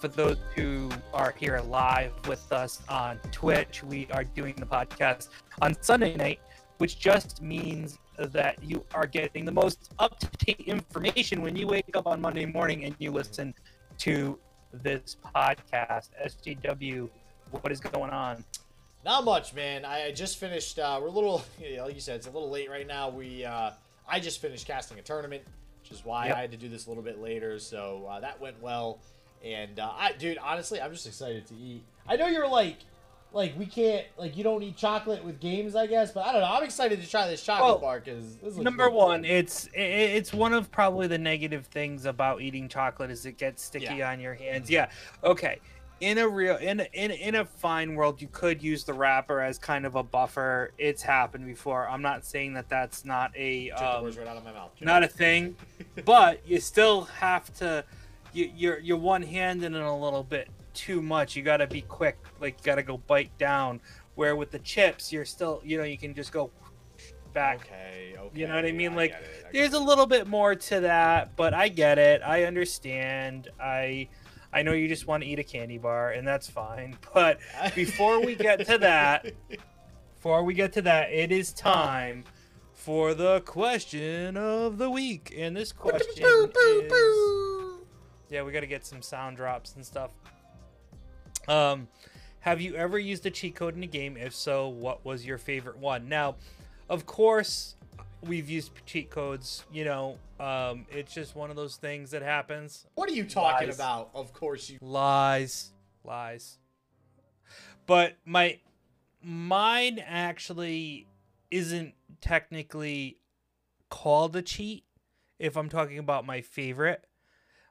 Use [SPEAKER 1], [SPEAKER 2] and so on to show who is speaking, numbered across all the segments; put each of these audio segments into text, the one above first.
[SPEAKER 1] For those who are here live with us on Twitch, we are doing the podcast on Sunday night, which just means that you are getting the most up to date information when you wake up on Monday morning and you listen to this podcast. SJW, what is going on?
[SPEAKER 2] Not much, man. I just finished. Uh, we're a little, you know, like you said, it's a little late right now. We, uh, I just finished casting a tournament, which is why
[SPEAKER 1] Yep.
[SPEAKER 2] I had to do this a little bit later. So uh, that went well. And uh, I, dude, honestly, I'm just excited to eat. I know you're like, like we can't, like you don't eat chocolate with games, I guess. But I don't know. I'm excited to try this chocolate
[SPEAKER 1] Well,
[SPEAKER 2] bar because
[SPEAKER 1] Number
[SPEAKER 2] good.
[SPEAKER 1] one, it's it's one of probably the negative things about eating chocolate is it gets sticky
[SPEAKER 2] Yeah.
[SPEAKER 1] on your hands. Yeah. Okay. In a real in a- in in a fine world, you could use the wrapper as kind of a buffer. It's happened before. I'm not saying that that's not a um,
[SPEAKER 2] right out of my mouth.
[SPEAKER 1] not a thing, but you still have to. You, you're you're one handed in a little bit too much. You got to be quick. Like you got to go bite down. Where with the chips, you're still you know you can just go back.
[SPEAKER 2] Okay, okay.
[SPEAKER 1] You know what I mean? Like,
[SPEAKER 2] I
[SPEAKER 1] There's a little bit more to that, but I get it. I understand. I I know you just want to eat a candy bar, and that's fine. But before we get to that, before we get to that, it is time for the question of the week. And this question is Yeah, we got to get some sound drops and stuff. Um have you ever used a cheat code in a game? If so, what was your favorite one? Now, of course, we've used cheat codes, you know, um it's just one of those things that happens.
[SPEAKER 2] What are you talking
[SPEAKER 1] Lies.
[SPEAKER 2] about? Of course you.
[SPEAKER 1] Lies, lies. But my mine actually isn't technically called a cheat if I'm talking about my favorite.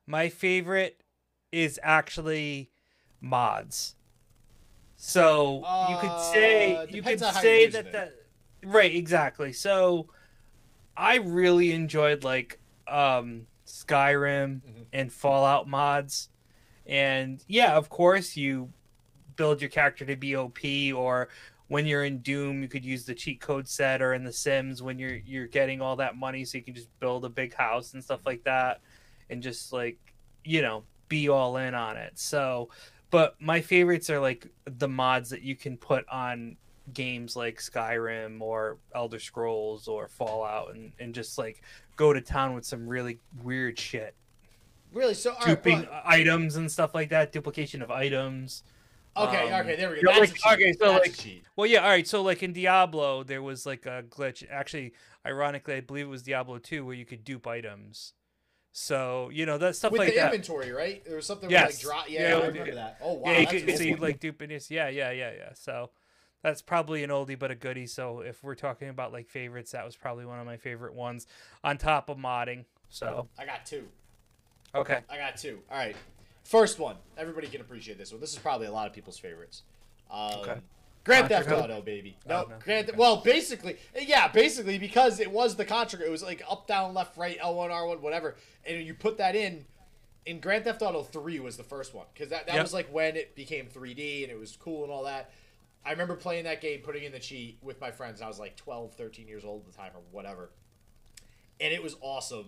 [SPEAKER 1] My favorite is actually mods. So you could say
[SPEAKER 2] Uh,
[SPEAKER 1] you could
[SPEAKER 2] depends on how
[SPEAKER 1] say that that right exactly. So I really enjoyed like um Skyrim
[SPEAKER 2] Mhm.
[SPEAKER 1] and Fallout mods. And yeah, of course you build your character to be OP or when you're in Doom you could use the cheat code set or in the Sims when you're you're getting all that money so you can just build a big house and stuff like that and just like you know be all in on it. So but my favorites are like the mods that you can put on games like Skyrim or Elder Scrolls or Fallout and, and just like go to town with some really weird shit.
[SPEAKER 2] Really? So all right,
[SPEAKER 1] Duping
[SPEAKER 2] but-
[SPEAKER 1] items and stuff like that, duplication of items.
[SPEAKER 2] Okay,
[SPEAKER 1] Um,
[SPEAKER 2] okay, there we go. That's
[SPEAKER 1] like-
[SPEAKER 2] a cheat.
[SPEAKER 1] okay, so,
[SPEAKER 2] That's a
[SPEAKER 1] like-
[SPEAKER 2] cheat.
[SPEAKER 1] Well, yeah, all right. So, like in Diablo, there was like a glitch. Actually, ironically, I believe it was Diablo 2 where you could dupe items. So, you know, that stuff
[SPEAKER 2] with
[SPEAKER 1] like
[SPEAKER 2] the
[SPEAKER 1] that.
[SPEAKER 2] inventory, right? There was something
[SPEAKER 1] Yes.
[SPEAKER 2] with like drop. Yeah,
[SPEAKER 1] Yeah,
[SPEAKER 2] I
[SPEAKER 1] with-
[SPEAKER 2] remember that. Oh wow,
[SPEAKER 1] yeah, you
[SPEAKER 2] that's
[SPEAKER 1] could, so
[SPEAKER 2] cool.
[SPEAKER 1] you like duping this. Yeah, yeah, yeah, yeah. So, that's probably an oldie but a goodie. So, if we're talking about like favorites, that was probably one of my favorite ones on top of modding. So,
[SPEAKER 2] I got two.
[SPEAKER 1] okay.
[SPEAKER 2] I got two. All right. First one. Everybody can appreciate this one. This is probably a lot of people's favorites. Um,
[SPEAKER 1] Okay.
[SPEAKER 2] Grand Theft? Auto, baby.
[SPEAKER 1] Oh,
[SPEAKER 2] No,
[SPEAKER 1] no.
[SPEAKER 2] Grand. Well, basically, yeah, basically because it was the Contra. It was like up, down, left, right, L one, R one, whatever, and you put that in. In Grand Theft Auto Three was the first one because that, that
[SPEAKER 1] Yep.
[SPEAKER 2] was like when it became 3D and it was cool and all that. I remember playing that game, putting in the cheat with my friends. I was like 12, 13 years old at the time or whatever. And it was awesome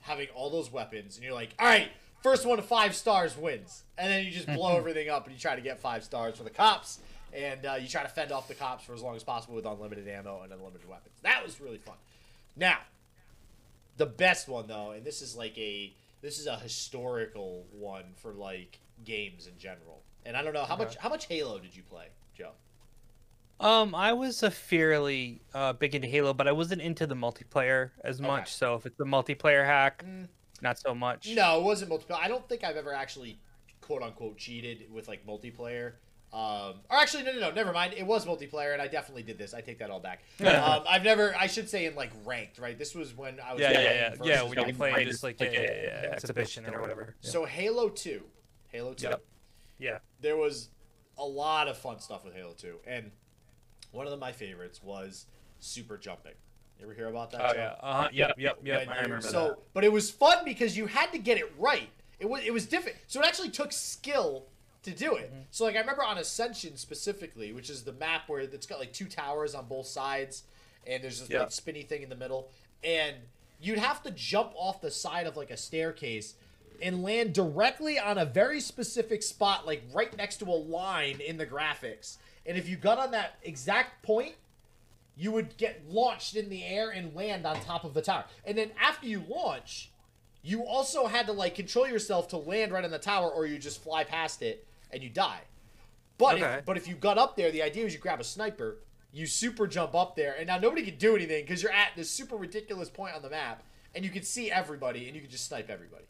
[SPEAKER 2] having all those weapons. And you're like, all right, first one to five stars wins. And then you just blow everything up and you try to get five stars for the cops. And uh, you try to fend off the cops for as long as possible with unlimited ammo and unlimited weapons. That was really fun. Now, the best one though, and this is like a this is a historical one for like games in general. And I don't know how much how much Halo did you play, Joe?
[SPEAKER 1] Um, I was a fairly uh, big into Halo, but I wasn't into the multiplayer as
[SPEAKER 2] Okay.
[SPEAKER 1] much. So, if it's a multiplayer hack,
[SPEAKER 2] Mm.
[SPEAKER 1] not so much.
[SPEAKER 2] No, it wasn't multiplayer. I don't think I've ever actually quote unquote cheated with like multiplayer. Um, or actually, no, no, no, never mind. It was multiplayer, and I definitely did this. I take that all back. um, I've never, I should say, in like ranked, right? This was when I was
[SPEAKER 1] Yeah, yeah,
[SPEAKER 2] playing
[SPEAKER 1] yeah,
[SPEAKER 2] versus
[SPEAKER 1] yeah. When you're
[SPEAKER 2] like,
[SPEAKER 1] playing
[SPEAKER 2] ranked.
[SPEAKER 1] just like yeah, yeah, yeah, yeah, exhibition or whatever.
[SPEAKER 2] So Halo Two, Halo Two.
[SPEAKER 1] Yep. Yeah.
[SPEAKER 2] There was a lot of fun stuff with Halo Two, and one of the, my favorites was super jumping. You ever hear about that?
[SPEAKER 1] Oh
[SPEAKER 2] Joe?
[SPEAKER 1] yeah. Uh huh. Yep. Yep. Yep.
[SPEAKER 2] When
[SPEAKER 1] I remember
[SPEAKER 2] so,
[SPEAKER 1] that.
[SPEAKER 2] but it was fun because you had to get it right. It was it was different. So it actually took skill to do it.
[SPEAKER 1] Mm-hmm.
[SPEAKER 2] So like I remember on Ascension specifically, which is the map where it's got like two towers on both sides, and there's this
[SPEAKER 1] Yeah.
[SPEAKER 2] like spinny thing in the middle, and you'd have to jump off the side of like a staircase and land directly on a very specific spot, like right next to a line in the graphics. And if you got on that exact point, you would get launched in the air and land on top of the tower. And then after you launch, you also had to like control yourself to land right on the tower, or you just fly past it and you die. But
[SPEAKER 1] Okay.
[SPEAKER 2] if, but if you got up there, the idea was you grab a sniper, you super jump up there, and now nobody can do anything because you're at this super ridiculous point on the map, and you can see everybody, and you can just snipe everybody.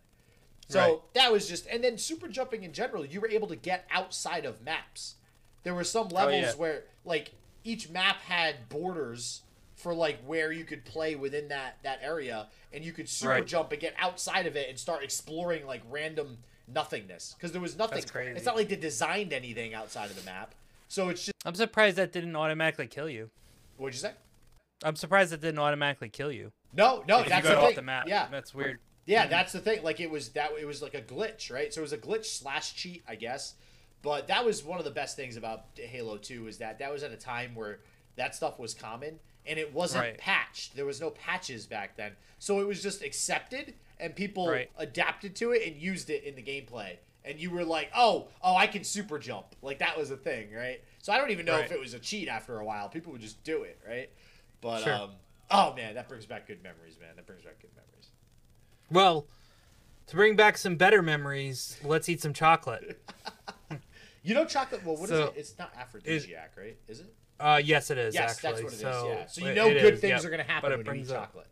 [SPEAKER 2] So
[SPEAKER 1] Right.
[SPEAKER 2] that was just, and then super jumping in general, you were able to get outside of maps. There were some oh, levels
[SPEAKER 1] yeah.
[SPEAKER 2] where like each map had borders for like where you could play within that that area, and you could super
[SPEAKER 1] Right.
[SPEAKER 2] jump and get outside of it and start exploring like random nothingness because there was nothing.
[SPEAKER 1] That's crazy.
[SPEAKER 2] It's not like they designed anything outside of the map, so it's just.
[SPEAKER 1] I'm surprised that didn't automatically kill you.
[SPEAKER 2] What'd you say?
[SPEAKER 1] I'm surprised that didn't automatically kill you.
[SPEAKER 2] No, no,
[SPEAKER 1] If you
[SPEAKER 2] that's the
[SPEAKER 1] off
[SPEAKER 2] thing.
[SPEAKER 1] the map.
[SPEAKER 2] Yeah,
[SPEAKER 1] That's weird.
[SPEAKER 2] Yeah, that's the thing. Like it was that it was like a glitch, right? So it was a glitch slash cheat, I guess. But that was one of the best things about Halo Two is that that was at a time where that stuff was common and it wasn't
[SPEAKER 1] Right.
[SPEAKER 2] patched. There was no patches back then, so it was just accepted and people
[SPEAKER 1] Right.
[SPEAKER 2] adapted to it and used it in the gameplay. And you were like, oh, oh, I can super jump. Like that was a thing, right? So I don't even know if it was a cheat after a while. People would just do it, right? But
[SPEAKER 1] Sure.
[SPEAKER 2] um, oh man, that brings back good memories, man. That brings back good memories.
[SPEAKER 1] Well, to bring back some better memories, let's eat some chocolate.
[SPEAKER 2] You know chocolate. Well, what is
[SPEAKER 1] So,
[SPEAKER 2] it? It's not aphrodisiac, right? Is it?
[SPEAKER 1] Uh, yes, it is
[SPEAKER 2] yes,
[SPEAKER 1] actually.
[SPEAKER 2] that's what it is.
[SPEAKER 1] so,
[SPEAKER 2] Yeah. So you know good
[SPEAKER 1] is,
[SPEAKER 2] things
[SPEAKER 1] yep.
[SPEAKER 2] are going to happen
[SPEAKER 1] it
[SPEAKER 2] when you eat
[SPEAKER 1] up-
[SPEAKER 2] chocolate.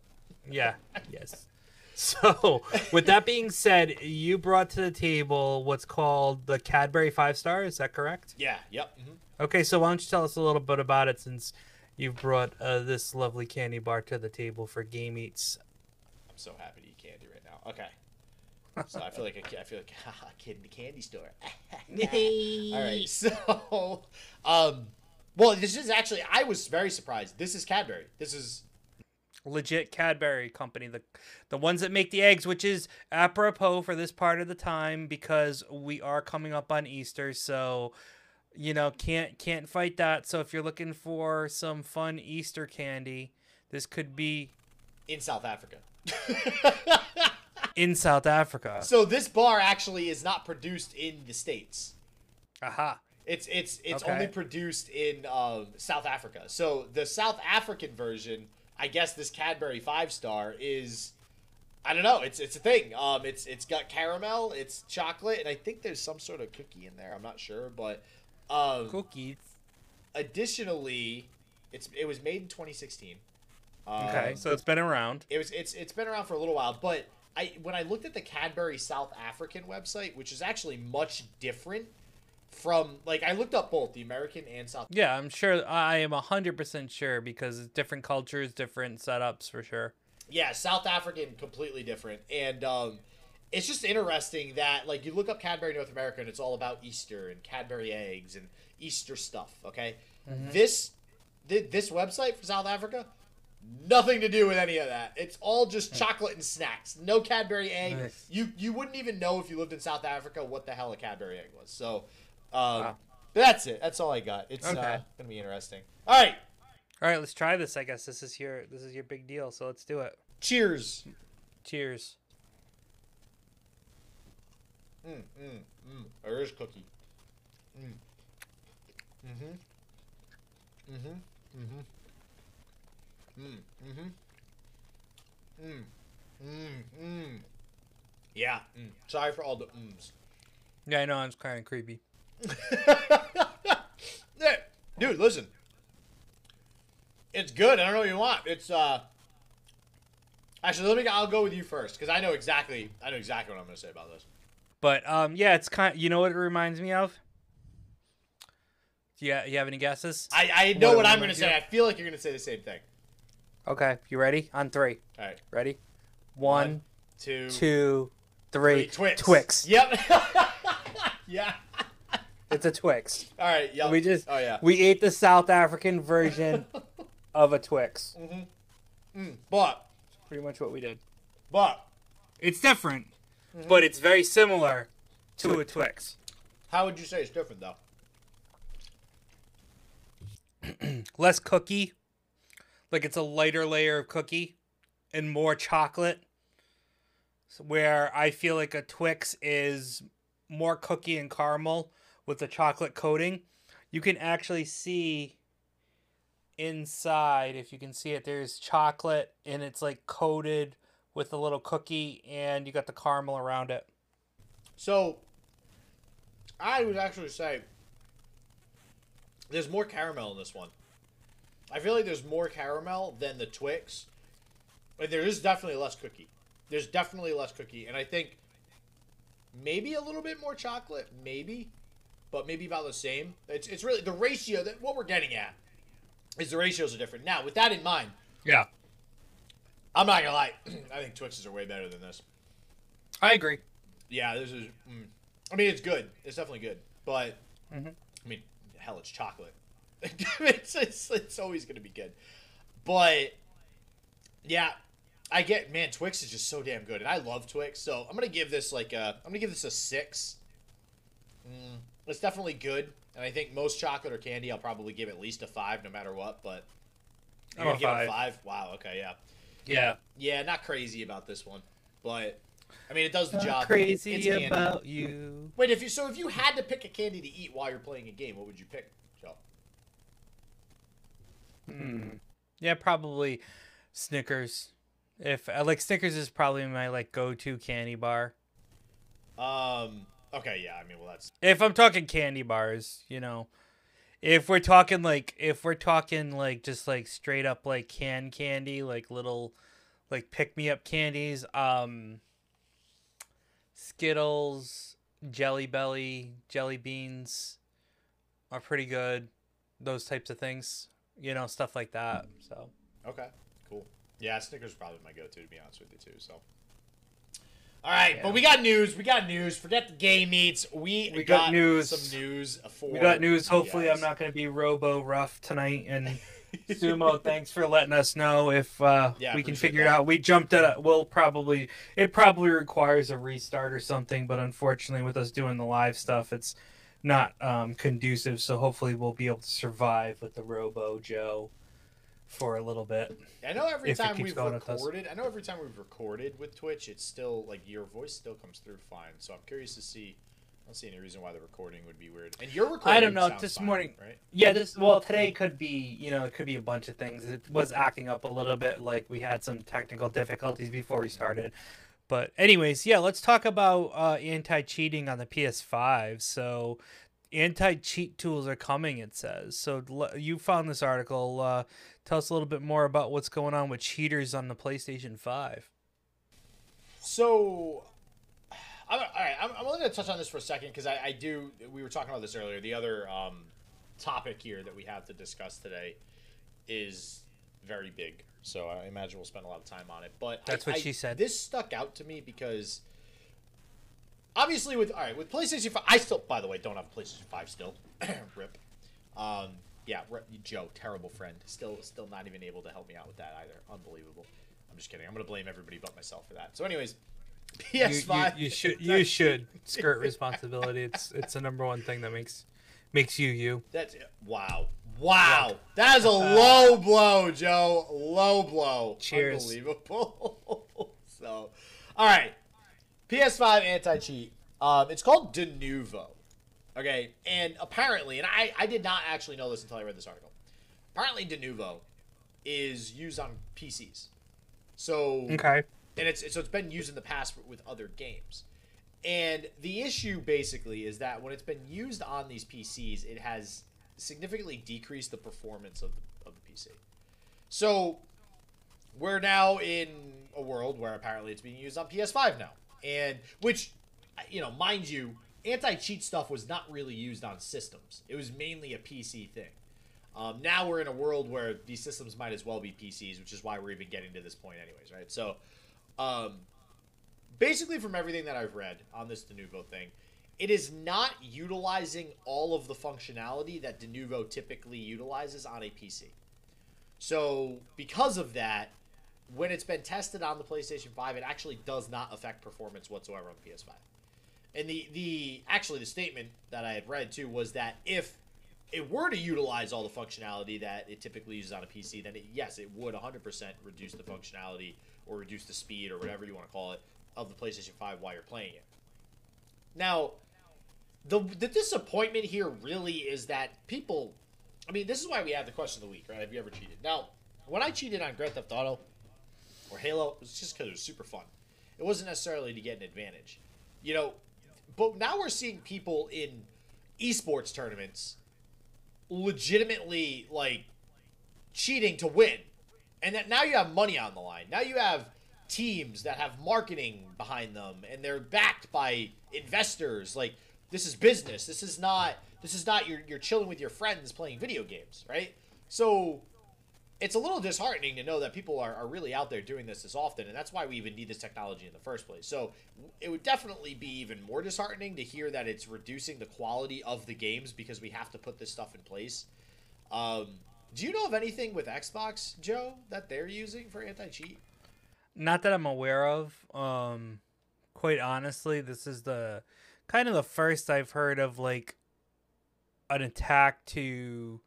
[SPEAKER 1] Yeah. Yes. So, with that being said, you brought to the table what's called the Cadbury Five Star. Is that correct?
[SPEAKER 2] Yeah. Yep. mhm.
[SPEAKER 1] Okay, so why don't you tell us a little bit about it since you've brought uh, this lovely candy bar to the table for Game Eats.
[SPEAKER 2] I'm so happy to eat candy right now. Okay. So I feel like a, ki- I feel like a kid in the candy store. Yay! All right. So, um, well, this is actually I was very surprised. This is Cadbury. This is
[SPEAKER 1] Legit Cadbury company, the the ones that make the eggs, which is apropos for this part of the time because we are coming up on Easter, so you know can't can't fight that. So if you're looking for some fun Easter candy, this could be
[SPEAKER 2] in South Africa.
[SPEAKER 1] in South Africa.
[SPEAKER 2] so this bar actually is not produced in the states.
[SPEAKER 1] Aha.
[SPEAKER 2] It's it's it's
[SPEAKER 1] Okay.
[SPEAKER 2] only produced in um, South Africa. So the South African version, I guess this Cadbury five star is, I don't know. It's it's a thing. Um, it's it's got caramel, it's chocolate, and I think there's some sort of cookie in there. I'm not sure, but um,
[SPEAKER 1] Cookies.
[SPEAKER 2] additionally, it's it was made in 2016. Um,
[SPEAKER 1] Okay, so it's been around.
[SPEAKER 2] it was it's it's been around for a little while, but I when I looked at the Cadbury South African website, which is actually much different from like I looked up both the American and South.
[SPEAKER 1] Yeah, I'm sure. I am hundred percent sure because it's different cultures, different setups for sure.
[SPEAKER 2] Yeah, South African completely different, and um, it's just interesting that like you look up Cadbury North America and it's all about Easter and Cadbury eggs and Easter stuff. Okay, this thi- this website for South Africa. Nothing to do with any of that. It's all just chocolate and snacks. No Cadbury egg.
[SPEAKER 1] Nice.
[SPEAKER 2] You you wouldn't even know if you lived in South Africa what the hell a Cadbury egg was. So, um,
[SPEAKER 1] Wow.
[SPEAKER 2] that's it. That's all I got. It's uh, gonna be interesting. All right.
[SPEAKER 1] All right, let's try this. I guess this is your this is your big deal. So let's do it.
[SPEAKER 2] Cheers.
[SPEAKER 1] Cheers.
[SPEAKER 2] Mm, mm, mm. There is cookie. Mm. Mm-hmm. Mm-hmm. Mm-hmm. Mm. Mm-hmm. Mm. Mm. Mm. Yeah. Mm. Sorry for all the ums.
[SPEAKER 1] Yeah, I know. I'm kind of creepy.
[SPEAKER 2] Yeah, dude, listen. It's good. I don't know what you want. It's uh. Actually, let me. I'll go with you first because I know exactly. I know exactly what I'm going to say about this.
[SPEAKER 1] But um, yeah, it's kind. You know what it reminds me of? Do you, you have any guesses?
[SPEAKER 2] I I know
[SPEAKER 1] What
[SPEAKER 2] what, I'm going to say. I feel like you're going to say the same thing.
[SPEAKER 1] Okay, you ready? On three.
[SPEAKER 2] All right.
[SPEAKER 1] Ready? One,
[SPEAKER 2] One, two,
[SPEAKER 1] two, three.
[SPEAKER 2] Twix.
[SPEAKER 1] Twix.
[SPEAKER 2] Yep. yeah.
[SPEAKER 1] It's a Twix.
[SPEAKER 2] All right. yeah.
[SPEAKER 1] We just
[SPEAKER 2] Oh yeah.
[SPEAKER 1] we ate the South African version of a Twix.
[SPEAKER 2] Mm-hmm. but
[SPEAKER 1] Pretty much what we did.
[SPEAKER 2] but
[SPEAKER 1] It's different, but it's very similar to a Twix.
[SPEAKER 2] how would you say it's different though?
[SPEAKER 1] Less cookie, like it's a lighter layer of cookie, and more chocolate. where I feel like a Twix is more cookie and caramel with the chocolate coating. You can actually see inside, if you can see it, there's chocolate and it's like coated with a little cookie and you got the caramel around it.
[SPEAKER 2] So, I would actually say there's more caramel in this one. I feel like there's more caramel than the Twix, and there is definitely less cookie. There's definitely less cookie, and I think maybe a little bit more chocolate, maybe, but maybe about the same. It's it's really the ratio that what we're getting at is the ratios are different. Now, with that in mind,
[SPEAKER 1] Yeah.
[SPEAKER 2] I'm not gonna lie, I think Twixes are way better than this.
[SPEAKER 1] I agree.
[SPEAKER 2] Yeah, this is. Mm, I mean, it's good. It's definitely good, but
[SPEAKER 1] Mhm.
[SPEAKER 2] I mean, hell, it's chocolate. it's, it's it's always gonna be good, but yeah, I get man. Twix is just so damn good, and I love Twix. So I'm gonna give this like a. I'm gonna give this a six. Mm, it's definitely good, and I think most chocolate or candy, I'll probably give at least a five, no matter what. But
[SPEAKER 1] I'm
[SPEAKER 2] gonna
[SPEAKER 1] a
[SPEAKER 2] give it
[SPEAKER 1] five.
[SPEAKER 2] a five. Wow. Okay. Yeah.
[SPEAKER 1] Yeah.
[SPEAKER 2] Yeah. Not crazy about this one, but I mean, it does the
[SPEAKER 1] Not
[SPEAKER 2] job.
[SPEAKER 1] crazy
[SPEAKER 2] It's candy.
[SPEAKER 1] about you.
[SPEAKER 2] Wait, if you so if you had to pick a candy to eat while you're playing a game, what would you pick, Joe?
[SPEAKER 1] Hmm. Yeah, probably Snickers. If like Snickers is probably my like go-to candy bar.
[SPEAKER 2] Um. Okay. Yeah. I mean, well, that's
[SPEAKER 1] If I'm talking candy bars, you know. If we're talking like if we're talking like just like straight up like canned candy, like little like pick me up candies, um Skittles, Jelly Belly, Jelly Beans are pretty good. Those types of things. You know, stuff like that. So
[SPEAKER 2] okay. Cool. Yeah, Snickers is probably my go-to to be honest with you too. So. All right,
[SPEAKER 1] Yeah.
[SPEAKER 2] but we got news. We got news. Forget the Game Eats. We,
[SPEAKER 1] We got
[SPEAKER 2] got,
[SPEAKER 1] news.
[SPEAKER 2] Some news for.
[SPEAKER 1] We got news. Hopefully, I'm not going to be robo rough tonight. And Sumo, thanks for letting us know if uh,
[SPEAKER 2] Yeah,
[SPEAKER 1] we can figure it out. We jumped at. A, we'll probably. It probably requires a restart or something, but unfortunately, with us doing the live stuff, it's not um, conducive. So hopefully, we'll be able to survive with the Robo Joe for a little bit.
[SPEAKER 2] I know every time we've
[SPEAKER 1] going with us.
[SPEAKER 2] recorded, I know every time we've recorded with Twitch, it's still like your voice still comes through fine. So I'm curious to see. I don't see any reason why the recording would be weird. And your recording,
[SPEAKER 1] I don't know, this
[SPEAKER 2] fine,
[SPEAKER 1] morning-
[SPEAKER 2] right?
[SPEAKER 1] Yeah, this well today could be you know it could be a bunch of things. It was acting up a little bit, like we had some technical difficulties before we started. But anyways, yeah, let's talk about uh, anti-cheating on the PS5. So anti-cheat tools are coming. It says so. You found this article. Uh, tell us a little bit more about what's going on with cheaters on the PlayStation 5.
[SPEAKER 2] So, I'm, all right, I'm, I'm only going to touch on this for a second because I, I do. We were talking about this earlier. The other um, topic here that we have to discuss today is very big. So I imagine we'll spend a lot of time on it. But
[SPEAKER 1] That's
[SPEAKER 2] I-
[SPEAKER 1] what she said.
[SPEAKER 2] This stuck out to me because obviously with all right with PlayStation Five, I still, by the way, don't have PlayStation Five still. Rip. Um, yeah, Rip- Joe, terrible friend. Still, still not even able to help me out with that either. Unbelievable. I'm just kidding. I'm gonna blame everybody but myself for that. So, anyways, PS5.
[SPEAKER 1] You, you should you should skirt responsibility. It's it's the number one thing that makes makes you you.
[SPEAKER 2] That's wow. Wow. That is a low blow, Joe. Low blow.
[SPEAKER 1] Cheers.
[SPEAKER 2] Unbelievable. so, all right. PS5 anti cheat. Um, it's called Denuvo. Okay. And apparently, and I, I did not actually know this until I read this article. Apparently, Denuvo is used on PCs. So,
[SPEAKER 1] Okay.
[SPEAKER 2] and it's so it's been used in the past with other games. And the issue basically is that when it's been used on these PCs, it has significantly decreased the performance of the, of the PC. So we're now in a world where apparently it's being used on PS5 now, and which, you know, mind you, anti-cheat stuff was not really used on systems. It was mainly a PC thing. Um, now we're in a world where these systems might as well be PCs, which is why we're even getting to this point, anyways, right? So, um, basically, from everything that I've read on this Denuvo thing, it is not utilizing all of the functionality that Denuvo typically utilizes on a PC. So, because of that, when it's been tested on the PlayStation 5, it actually does not affect performance whatsoever on the PS5. And the the actually the statement that I had read too was that if it were to utilize all the functionality that it typically uses on a PC, then it, yes, it would 100% reduce the functionality or reduce the speed or whatever you want to call it of the PlayStation 5 while you're playing it. Now, the the disappointment here really is that people. I mean, this is why we have the question of the week, right? Have you ever cheated? Now, when I cheated on Grand Theft Auto or Halo, it was just because it was super fun. It wasn't necessarily to get an advantage, you know. But now we're seeing people in esports tournaments legitimately like cheating to win, and that now you have money on the line. Now you have teams that have marketing behind them, and they're backed by investors. Like this is business. This is not. This is not you're you're chilling with your friends playing video games, right? So it's a little disheartening to know that people are, are really out there doing this as often, and that's why we even need this technology in the first place. So it would definitely be even more disheartening to hear that it's reducing the quality of the games because we have to put this stuff in place. Um, do you know of anything with Xbox, Joe, that they're using for anti cheat?
[SPEAKER 1] Not that I'm aware of. Um, quite honestly, this is the kind of the first I've heard of like an attack to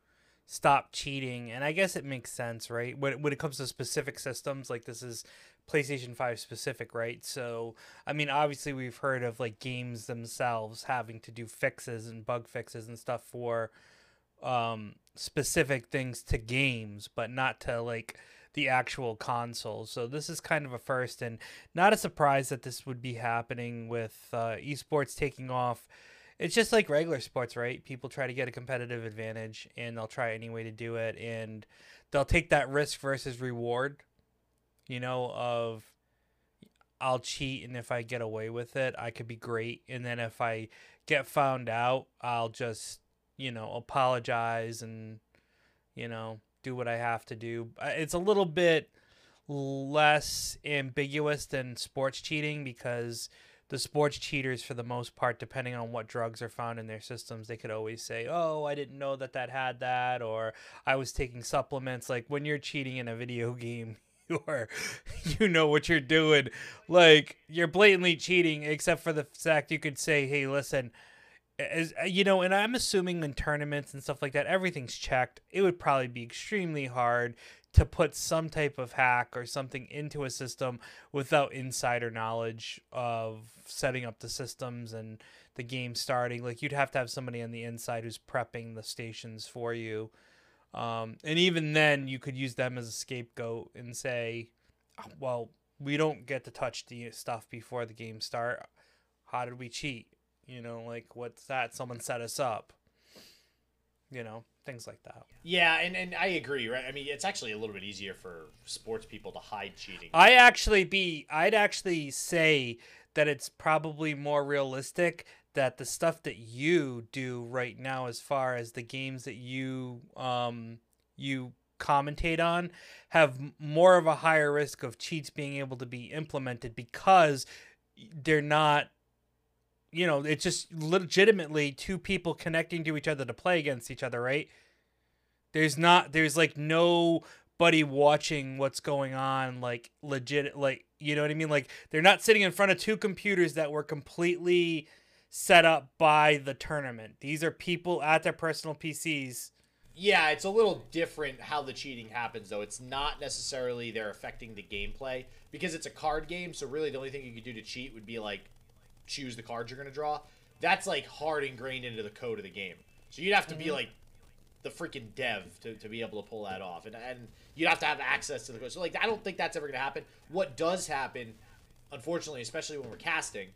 [SPEAKER 1] stop cheating and i guess it makes sense right? When, when it comes to specific systems like this is playstation 5 specific right? So i mean obviously we've heard of like games themselves having to do fixes and bug fixes and stuff for um specific things to games but not to like the actual console. So this is kind of a first and not a surprise that this would be happening with uh, esports taking off it's just like regular sports, right? People try to get a competitive advantage and they'll try any way to do it and they'll take that risk versus reward, you know, of I'll cheat and if I get away with it, I could be great. And then if I get found out, I'll just, you know, apologize and, you know, do what I have to do. It's a little bit less ambiguous than sports cheating because the sports cheaters for the most part depending on what drugs are found in their systems they could always say oh i didn't know that that had that or i was taking supplements. Like when you're cheating in a video game you're you know what you're doing. Like you're blatantly cheating except for the fact you could say hey listen as you know and i'm assuming in tournaments and stuff like that everything's checked it would probably be extremely hard to put some type of hack or something into a system without insider knowledge of setting up the systems and the game starting. Like you'd have to have somebody on the inside who's prepping the stations for you. Um, and even then, you could use them as a scapegoat and say, well, we don't get to touch the stuff before the game start. How did we cheat? You know, like what's that? Someone set us up. You know, things like that.
[SPEAKER 2] Yeah, and, and I agree, right? I mean, it's actually a little bit easier for sports people to hide cheating.
[SPEAKER 1] I actually be I'd actually say that it's probably more realistic that the stuff that you do right now as far as the games that you um you commentate on have more of a higher risk of cheats being able to be implemented because they're not you know, it's just legitimately two people connecting to each other to play against each other, right? There's not there's like nobody watching what's going on like legit like you know what I mean? Like they're not sitting in front of two computers that were completely set up by the tournament. These are people at their personal PCs.
[SPEAKER 2] Yeah, it's a little different how the cheating happens though. It's not necessarily they're affecting the gameplay because it's a card game, so really the only thing you could do to cheat would be like choose the cards you're going to draw. That's like hard ingrained into the code of the game. So you'd have to mm-hmm. be like the freaking dev to, to be able to pull that off. And, and you'd have to have access to the code. So, like, I don't think that's ever going to happen. What does happen, unfortunately, especially when we're casting.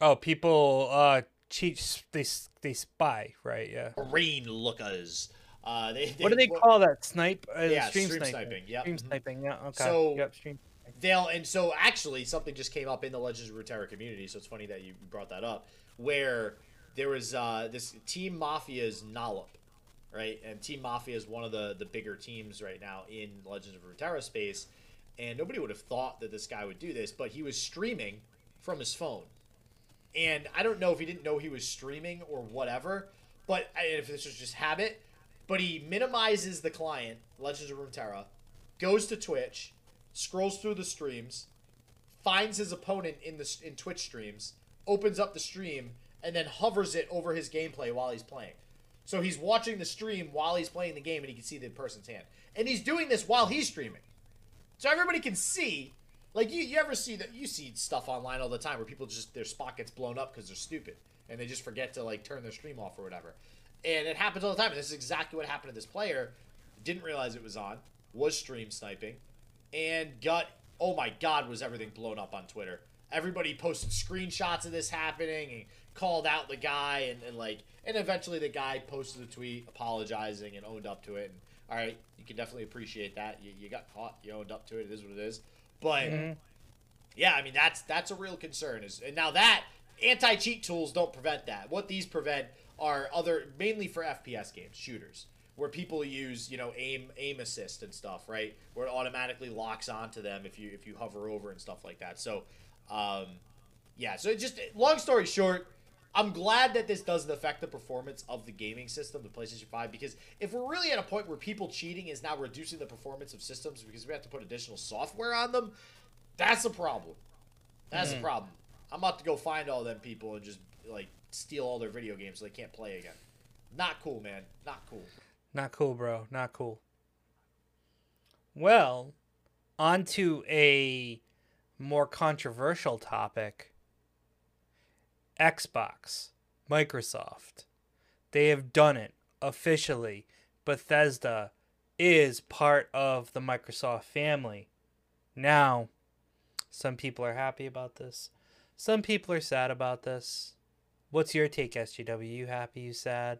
[SPEAKER 1] Oh, people uh, cheat, they, they spy, right? Yeah.
[SPEAKER 2] Marine lookers. Uh, they,
[SPEAKER 1] they, what do they call that? Snipe?
[SPEAKER 2] Uh, yeah, stream, stream sniping. sniping. Yeah.
[SPEAKER 1] Stream mm-hmm. sniping. Yeah. Okay.
[SPEAKER 2] So, yep, stream they'll and so actually something just came up in the Legends of Runeterra community, so it's funny that you brought that up, where there was uh, this Team Mafia's Nallop, right? And Team Mafia is one of the the bigger teams right now in Legends of Runeterra space, and nobody would have thought that this guy would do this, but he was streaming from his phone, and I don't know if he didn't know he was streaming or whatever, but if this was just habit, but he minimizes the client Legends of Runeterra, goes to Twitch scrolls through the streams, finds his opponent in the in Twitch streams, opens up the stream, and then hovers it over his gameplay while he's playing. So he's watching the stream while he's playing the game, and he can see the person's hand. And he's doing this while he's streaming, so everybody can see Like you, you ever see that? You see stuff online all the time where people just their spot gets blown up because they're stupid and they just forget to like turn their stream off or whatever. And it happens all the time. And this is exactly what happened to this player. Didn't realize it was on. Was stream sniping, and got oh my god, was everything blown up on Twitter. Everybody posted screenshots of this happening and called out the guy and, and like and eventually the guy posted a tweet apologizing and owned up to it. And all right, you can definitely appreciate that. You, you got caught, you owned up to it. It is what it is. But
[SPEAKER 1] Mm-hmm.
[SPEAKER 2] yeah, I mean that's that's a real concern. Is and now that anti cheat tools don't prevent that. What these prevent are other mainly for FPS games, shooters, where people use you know aim aim assist and stuff, right? Where it automatically locks onto them if you if you hover over and stuff like that. So, um, yeah. So it just long story short. I'm glad that this doesn't affect the performance of the gaming system, the PlayStation 5, because if we're really at a point where people cheating is now reducing the performance of systems because we have to put additional software on them, that's a problem. That's a problem. I'm about to go find all them people and just like steal all their video games so they can't play again. Not cool, man. Not cool.
[SPEAKER 1] Not cool, bro. Not cool. Well, on to a more controversial topic Xbox, Microsoft. They have done it officially. Bethesda is part of the Microsoft family. Now, some people are happy about this. Some people are sad about this. What's your take, SGW? You happy? You sad?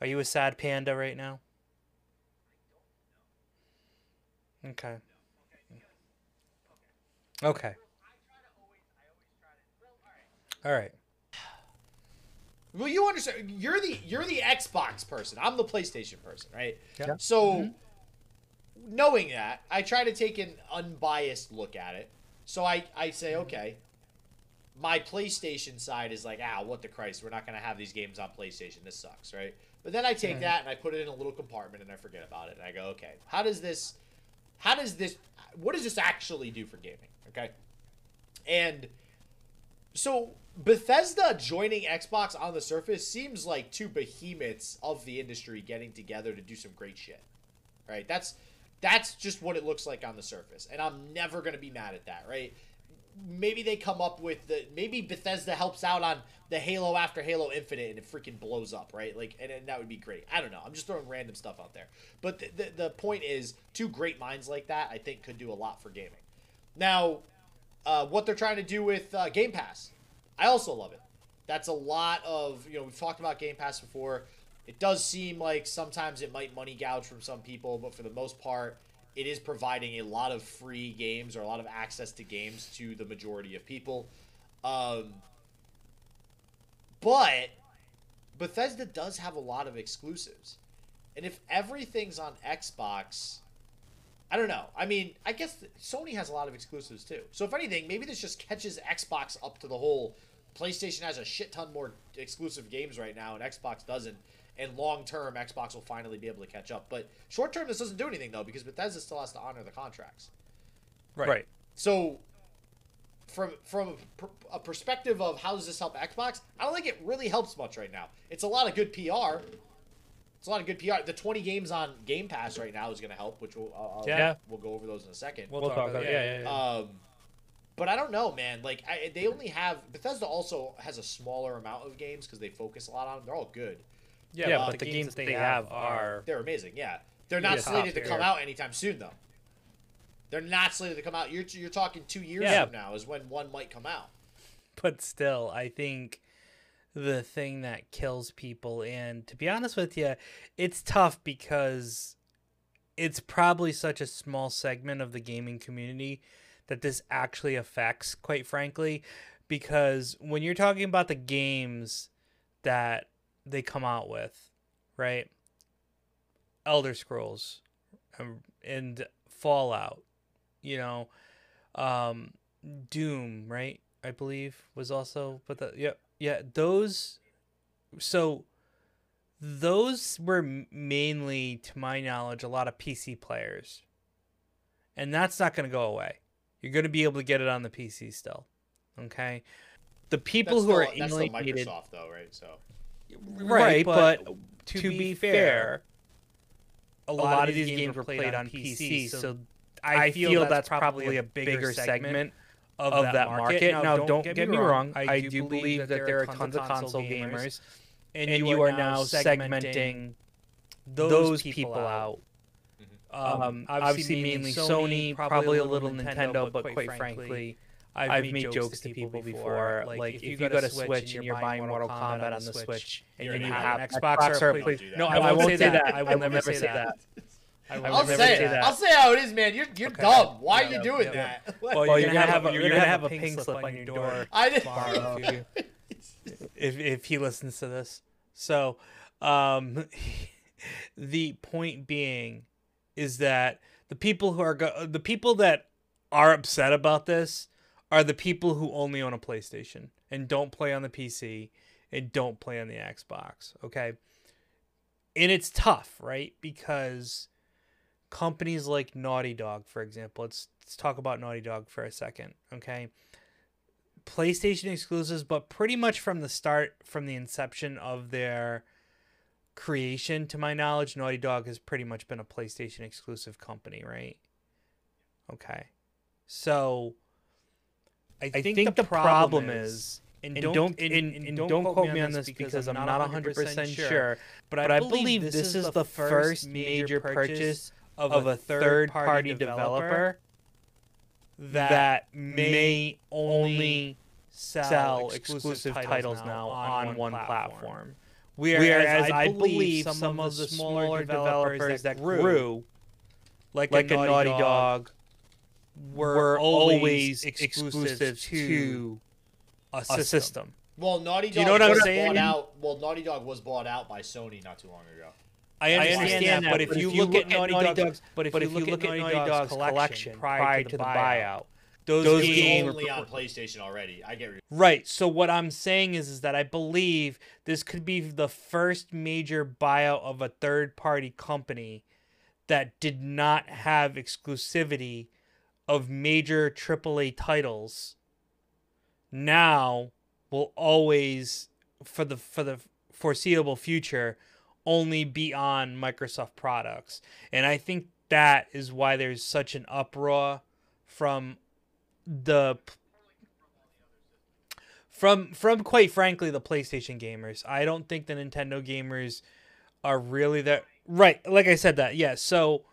[SPEAKER 1] Are you a sad panda right now? Okay. Okay. All right.
[SPEAKER 2] Well, you understand. You're the you're the Xbox person. I'm the PlayStation person, right?
[SPEAKER 1] Yeah.
[SPEAKER 2] So, knowing that, I try to take an unbiased look at it. So I I say, okay, my PlayStation side is like, ah, what the Christ, we're not gonna have these games on PlayStation. This sucks, right? But then I take that and I put it in a little compartment and I forget about it. And I go, okay, how does this, how does this, what does this actually do for gaming? Okay, and so Bethesda joining Xbox on the surface seems like two behemoths of the industry getting together to do some great shit. Right? That's that's just what it looks like on the surface. And I'm never going to be mad at that, right? Maybe they come up with the maybe Bethesda helps out on the Halo after Halo Infinite and it freaking blows up, right? Like and, and that would be great. I don't know. I'm just throwing random stuff out there. But the, the, the point is two great minds like that I think could do a lot for gaming. Now, uh, what they're trying to do with uh, Game Pass. I also love it. That's a lot of, you know, we've talked about Game Pass before. It does seem like sometimes it might money gouge from some people, but for the most part, it is providing a lot of free games or a lot of access to games to the majority of people. Um, but Bethesda does have a lot of exclusives. And if everything's on Xbox, I don't know. I mean, I guess Sony has a lot of exclusives too. So if anything, maybe this just catches Xbox up to the whole PlayStation has a shit ton more exclusive games right now, and Xbox doesn't. And long term, Xbox will finally be able to catch up. But short term, this doesn't do anything though, because Bethesda still has to honor the contracts.
[SPEAKER 1] Right. right.
[SPEAKER 2] So, from from a, a perspective of how does this help Xbox, I don't think it really helps much right now. It's a lot of good PR. It's a lot of good PR. The 20 games on Game Pass right now is going to help, which we'll I'll, I'll-
[SPEAKER 1] Yeah.
[SPEAKER 2] we'll go over those in a second.
[SPEAKER 1] We'll, talk about it. Yeah, yeah, yeah.
[SPEAKER 2] Um, but I don't know, man. Like I, they only have Bethesda also has a smaller amount of games because they focus a lot on them. They're all good.
[SPEAKER 1] Yeah,
[SPEAKER 2] uh,
[SPEAKER 1] but the games they have are
[SPEAKER 2] They're amazing. Yeah, they're not
[SPEAKER 1] Yeah,
[SPEAKER 2] slated to come
[SPEAKER 1] tier.
[SPEAKER 2] out anytime soon though. They're not slated to come out. You're you're talking two years
[SPEAKER 1] Yeah.
[SPEAKER 2] from now is when one might come out.
[SPEAKER 1] but still, I think the thing that kills people, and to be honest with you, it's tough because it's probably such a small segment of the gaming community that this actually affects, quite frankly. Because when you're talking about the games that they come out with, right? Elder Scrolls um, and Fallout, you know, um, Doom, right? I believe was also, but the yeah, yeah, those. So, those were mainly, to my knowledge, a lot of PC players, and that's not going to go away. You're going to be able to get it on the PC still, okay? The people
[SPEAKER 2] That's
[SPEAKER 1] who are
[SPEAKER 2] still, that's still
[SPEAKER 1] alienated,
[SPEAKER 2] Microsoft though, right? So
[SPEAKER 1] right? But, to, be fair, a lot, of these games were played on PC, so I feel that's probably a bigger segment of, that market. Now, don't get me wrong. I do believe that there are tons of console gamers, and you are now segmenting those people out. Um, obviously, mainly Sony, probably a little Nintendo, but quite frankly, I've, made jokes to people before. Like, if you go to Switch and you're buying Mortal Kombat on the Switch, and you have an Xbox or a PlayStation, no, I won't say that. I will never say that.
[SPEAKER 2] I will I'll say it. I'll say how it is, man. You're you're okay. dumb. Why yeah, are you doing yeah, that?
[SPEAKER 1] Well, you're, you're gonna, have, a, you're gonna have a pink slip on your door.
[SPEAKER 2] I did
[SPEAKER 1] tomorrow if if he listens to this. So, um, the point being is that the people who are go- the people that are upset about this are the people who only own a PlayStation and don't play on the PC and don't play on the Xbox. Okay. And it's tough, right? Because companies like Naughty Dog, for example, let's, let's talk about Naughty Dog for a second. Okay. PlayStation exclusives, but pretty much from the start, from the inception of their creation, to my knowledge, Naughty Dog has pretty much been a PlayStation exclusive company, right? Okay. So I think, I think the, the, problem, is, and, and don't and, and, and, don't, quote me on this because I'm not 100% sure, but I, but I believe this is the first major purchase of, of a third party developer that may only sell exclusive titles now on one platform. Whereas I believe some of the smaller developers that grew, like, like a Naughty Dog, were always exclusive to a system.
[SPEAKER 2] Well, Naughty Dog you know what I'm saying? bought out. Well, Naughty Dog was bought out by Sony not too long ago.
[SPEAKER 1] I understand, I understand that, but, if, you look, at Naughty Dog's, Dog's but if, but if you look, at Naughty Dog's collection prior to the buyout,
[SPEAKER 2] those, those games only on PlayStation already. I get
[SPEAKER 1] right. So what I'm saying is, is that I believe this could be the first major buyout of a third party company that did not have exclusivity of major AAA titles. Now will always for the for the foreseeable future only be on Microsoft products. And I think that is why there's such an uproar from the from from quite frankly the PlayStation gamers. I don't think the Nintendo gamers are really that right. Like I said that. Yeah. So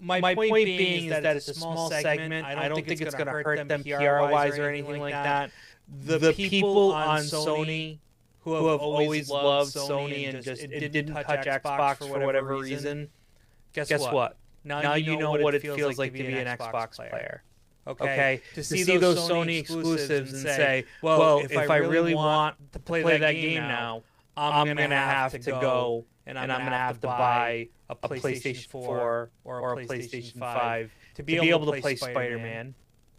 [SPEAKER 1] my, my point, point, being, is that, that it's a small segment. I don't, I don't think, think, it's going to hurt them PR wise or anything like that. The, the people on Sony who have, always loved Sony and just, it didn't touch Xbox for whatever reason, guess, guess what? Now, now you know what it feels like to be an Xbox player. Okay. okay. To, to see, see those, Sony exclusives and say, well, well if, I really want to play, that, game now, I'm, I'm going to have to go and I'm, going to have to buy a PlayStation 4 or a PlayStation 5 to be, able, to play Spider-Man,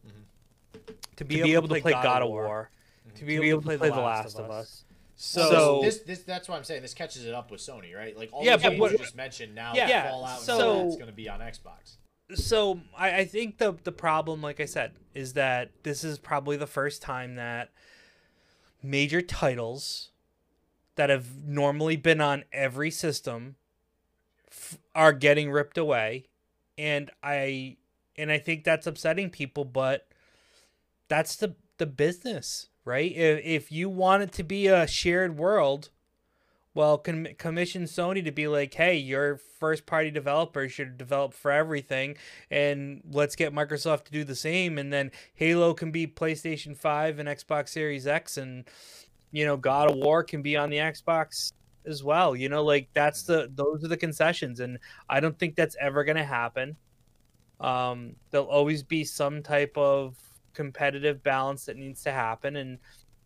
[SPEAKER 1] mm-hmm. to be able to play God of War, to be able to play The Last of Us.
[SPEAKER 2] So, so this, this that's what I'm saying. This catches it up with Sony, right? Like all yeah, the games what, you just mentioned now yeah, Fallout so, and it's going to be on Xbox
[SPEAKER 1] so I, I think the the problem, like I said, is that this is probably the first time that major titles that have normally been on every system f- are getting ripped away, and I and I think that's upsetting people, but that's the the business, right? If if you want it to be a shared world, well, com- commission Sony to be like, hey, your first party developer should develop for everything, and let's get Microsoft to do the same. And then Halo can be PlayStation 5 and Xbox Series X, and, you know, God of War can be on the Xbox as well. You know, like that's the, those are the concessions. And I don't think that's ever going to happen. Um, there'll always be some type of competitive balance that needs to happen. And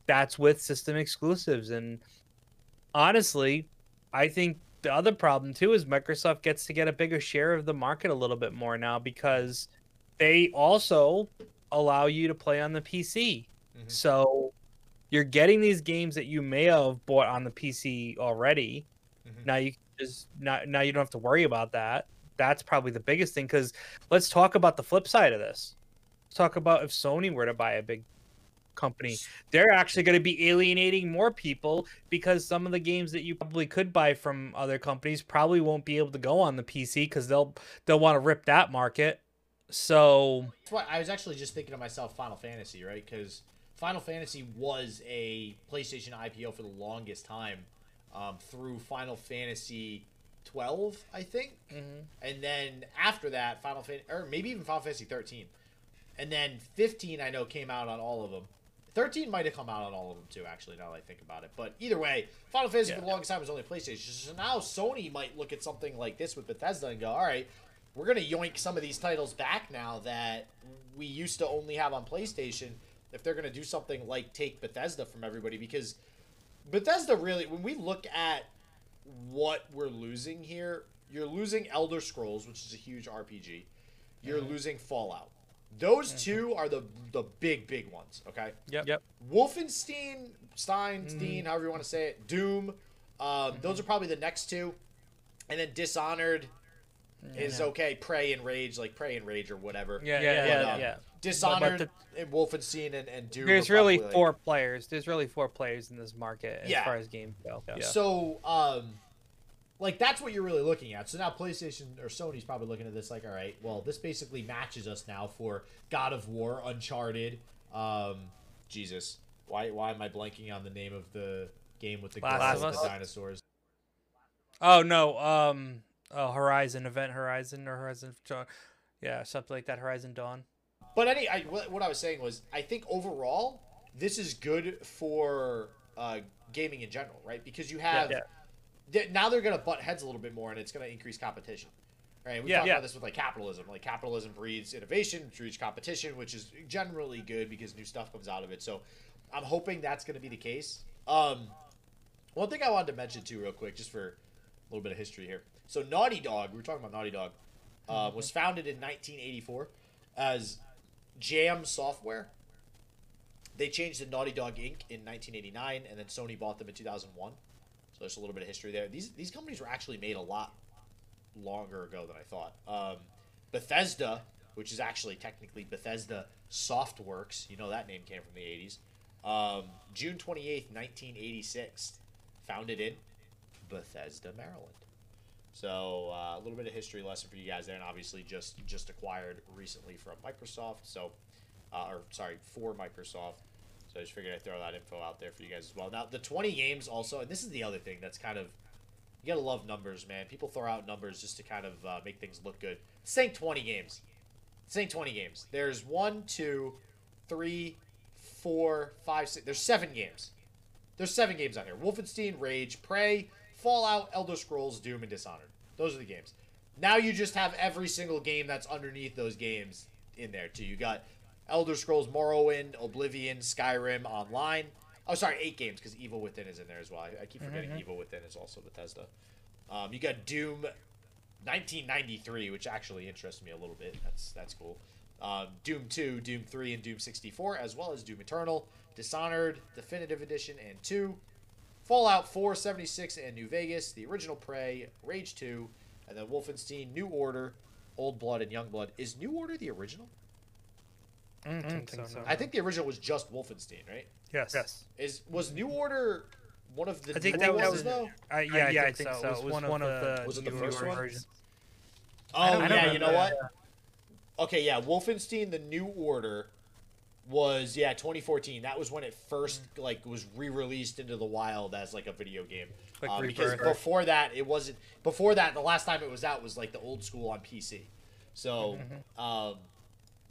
[SPEAKER 1] that's with system exclusives. And, honestly, I think the other problem too is Microsoft gets to get a bigger share of the market a little bit more now because they also allow you to play on the PC. Mm-hmm. So you're getting these games that you may have bought on the PC already. Mm-hmm. Now you just not now you don't have to worry about that. That's probably the biggest thing because let's talk about the flip side of this. Let's talk about if Sony were to buy a big company, they're actually going to be alienating more people because some of the games that you probably could buy from other companies probably won't be able to go on the PC because they'll they'll want to rip that market. So
[SPEAKER 2] That's why I was actually just thinking to myself, Final Fantasy, right? Because Final Fantasy was a PlayStation IPO for the longest time, um, through Final Fantasy 12, I think,
[SPEAKER 1] Mhm.
[SPEAKER 2] and then after that, Final Fantasy, or maybe even Final Fantasy 13, and then 15, I know came out on all of them. 13 might have come out on all of them too, actually. Now that I think about it, but either way, Final Fantasy for the longest time was only PlayStation. So now Sony might look at something like this with Bethesda and go, "All right, we're gonna yoink some of these titles back now that we used to only have on PlayStation. If they're gonna do something like take Bethesda from everybody, because Bethesda really, when we look at what we're losing here, you're losing Elder Scrolls, which is a huge RPG. You're mm-hmm. losing Fallout. Those mm-hmm. two are the the big big ones. Okay.
[SPEAKER 1] yep, yep.
[SPEAKER 2] Wolfenstein, Stein, mm-hmm. Steen, however you want to say it, Doom. Um, Those are probably the next two, and then Dishonored is okay. Prey and Rage, like Prey and Rage or whatever.
[SPEAKER 1] Yeah,
[SPEAKER 3] Yeah,
[SPEAKER 1] yeah,
[SPEAKER 3] yeah,
[SPEAKER 1] yeah.
[SPEAKER 2] um,
[SPEAKER 1] yeah.
[SPEAKER 2] Dishonored
[SPEAKER 1] But
[SPEAKER 2] and Wolfenstein and, and Doom.
[SPEAKER 1] There's really
[SPEAKER 2] like-
[SPEAKER 1] four players. There's really four players in this market as
[SPEAKER 2] Yeah.
[SPEAKER 1] far as games go. Yeah.
[SPEAKER 2] So, um, like that's what you're really looking at. So now PlayStation or Sony's probably looking at this like, all right, well, this basically matches us now for God of War, Uncharted. Um, Jesus, why why am I blanking on the name of the game with the,
[SPEAKER 1] Last of
[SPEAKER 2] with the dinosaurs?
[SPEAKER 1] Oh no, um, uh, Horizon Event Horizon or Horizon, yeah, something like that. Horizon Dawn.
[SPEAKER 2] But any, I, what what I was saying was, I think overall, this is good for uh, gaming in general, right? Because you have
[SPEAKER 1] Yeah.
[SPEAKER 2] th- now they're going to butt heads a little bit more, and it's going to increase competition. Right? We
[SPEAKER 1] Yeah.
[SPEAKER 2] talked
[SPEAKER 1] Yeah.
[SPEAKER 2] about this with like capitalism. Like capitalism breeds innovation, breeds competition, which is generally good because new stuff comes out of it. So I'm hoping that's going to be the case. Um, one thing I wanted to mention too, real quick, just for a little bit of history here. So Naughty Dog, we were talking about Naughty Dog, uh, was founded in 1984 as Jam Software. They changed to Naughty Dog Inc. in 1989, and then Sony bought them in 2001. So there's a little bit of history there. These these companies were actually made a lot longer ago than I thought. Um, Bethesda, which is actually technically Bethesda Softworks, you know that name came from the 80s. Um, June 28th, 1986, founded in Bethesda, Maryland. So uh, a little bit of history lesson for you guys there, and obviously just just acquired recently from Microsoft. So, uh, or sorry, for Microsoft. So I just figured I'd throw that info out there for you guys as well. Now the 20 games also, and this is the other thing that's kind of you gotta love numbers, man. People throw out numbers just to kind of uh, make things look good. Saying 20 games. Saying 20 games. There's one, two, three, four, five, six. There's seven games. There's seven games on here. Wolfenstein, Rage, Prey, Fallout, Elder Scrolls, Doom, and Dishonored. Those are the games. Now you just have every single game that's underneath those games in there too. You got Elder Scrolls, Morrowind, Oblivion, Skyrim Online. Oh, sorry, eight games because Evil Within is in there as well. I, I keep forgetting Evil Within is also Bethesda. Um, you got Doom, 1993, which actually interests me a little bit. That's that's cool. Um, Doom 2, Doom 3, and Doom 64, as well as Doom Eternal, Dishonored, Definitive Edition, and 2. Fallout 4, 76, and New Vegas, the original Prey, Rage 2, and then Wolfenstein, New Order, Old Blood, and Young Blood. Is New Order the original?
[SPEAKER 1] I don't mm-hmm.
[SPEAKER 3] think so, no.
[SPEAKER 2] I think the original was just Wolfenstein, right?
[SPEAKER 3] Yes.
[SPEAKER 1] Yes.
[SPEAKER 2] Is was New Order one of the
[SPEAKER 1] I think
[SPEAKER 2] newer
[SPEAKER 1] that
[SPEAKER 2] ones
[SPEAKER 1] was-
[SPEAKER 2] though?
[SPEAKER 1] I,
[SPEAKER 3] yeah, I
[SPEAKER 1] yeah,
[SPEAKER 3] think
[SPEAKER 1] I think
[SPEAKER 3] so.
[SPEAKER 1] so.
[SPEAKER 3] It was
[SPEAKER 1] It was
[SPEAKER 3] one
[SPEAKER 1] one,
[SPEAKER 3] of
[SPEAKER 1] of
[SPEAKER 3] the
[SPEAKER 1] the.
[SPEAKER 2] Was it the
[SPEAKER 1] newer
[SPEAKER 2] first one?
[SPEAKER 1] versions.
[SPEAKER 2] Oh
[SPEAKER 1] I don't
[SPEAKER 2] yeah, you know what? Okay, yeah, Wolfenstein: The New Order was yeah 2014. That was when it first like was re-released into the wild as like a video game.
[SPEAKER 1] Like
[SPEAKER 2] Um, because before that, it wasn't. Before that, the last time it was out was like the old school on PC. So, um,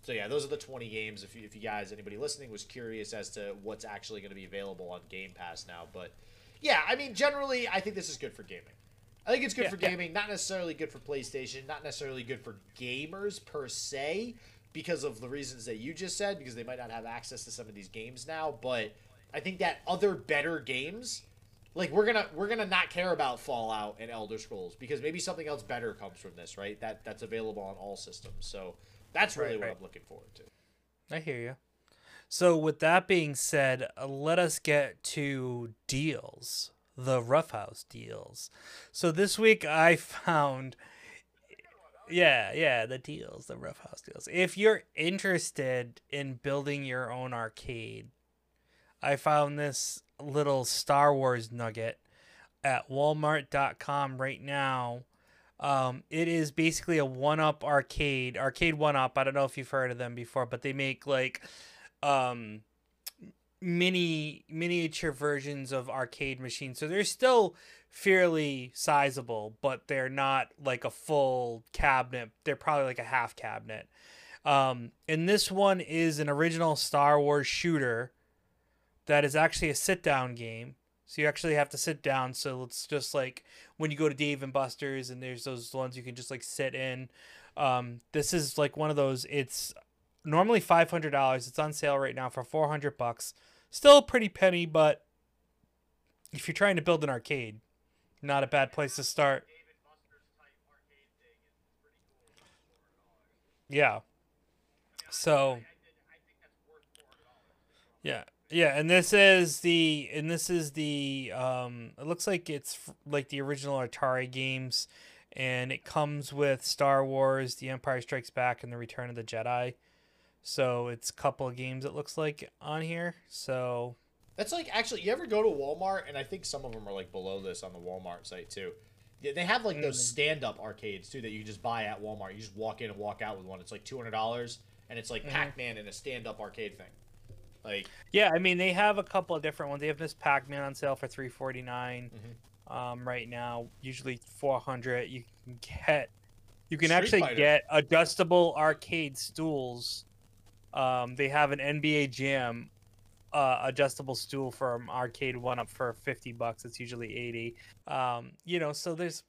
[SPEAKER 2] so yeah, those are the 20 games. If you, if you guys, anybody listening, was curious as to what's actually going to be available on Game Pass now, but yeah, I mean, generally, I think this is good for gaming. I think it's good
[SPEAKER 1] Yeah,
[SPEAKER 2] for
[SPEAKER 1] yeah.
[SPEAKER 2] gaming, not necessarily good for PlayStation, not necessarily good for gamers per se, because of the reasons that you just said, because they might not have access to some of these games now. But I think that other better games, like we're gonna we're gonna not care about Fallout and Elder Scrolls because maybe something else better comes from this, right? That that's available on all systems. So that's really
[SPEAKER 1] Right,
[SPEAKER 2] what
[SPEAKER 1] right.
[SPEAKER 2] I'm looking forward to.
[SPEAKER 1] I hear you. So, with that being said, uh, let us get to deals, the Roughhouse deals. So, this week I found. Yeah, yeah, the deals, the Roughhouse deals. If you're interested in building your own arcade, I found this little Star Wars nugget at walmart.com right now. Um, it is basically a one-up arcade, arcade one-up. I don't know if you've heard of them before, but they make like um, mini miniature versions of arcade machines. So they're still fairly sizable, but they're not like a full cabinet. They're probably like a half cabinet. Um, and this one is an original Star Wars shooter that is actually a sit down game. So you actually have to sit down. So it's just like when you go to Dave and Buster's and there's those ones you can just like sit in. Um, this is like one of those. It's normally five hundred dollars. It's on sale right now for four hundred bucks. Still a pretty penny, but if you're trying to build an arcade, not a bad place to start. Yeah. So. Yeah, yeah, and this is the and this is the um. It looks like it's like the original Atari games, and it comes with Star Wars, The Empire Strikes Back, and The Return of the Jedi. So it's a couple of games. It looks like on here. So
[SPEAKER 2] That's like actually, you ever go to Walmart, and I think some of them are like below this on the Walmart site too. Yeah, they have like those
[SPEAKER 1] Mm.
[SPEAKER 2] stand-up arcades too that you can just buy at Walmart. You just walk in and walk out with one. It's like two hundred dollars, and it's like
[SPEAKER 1] Mhm.
[SPEAKER 2] Pac-Man in a stand-up arcade thing. Like,
[SPEAKER 1] yeah, I mean they have a couple of different ones. They have Miss Pac Man on sale for three forty nine.
[SPEAKER 2] Mhm.
[SPEAKER 1] Um, right now, usually four hundred. You can get, you can
[SPEAKER 2] Street
[SPEAKER 1] actually
[SPEAKER 2] Fighter.
[SPEAKER 1] get adjustable arcade stools. Um, they have an NBA Jam uh, adjustable stool from Arcade One up for fifty bucks. It's usually eighty. Um, you know, so there's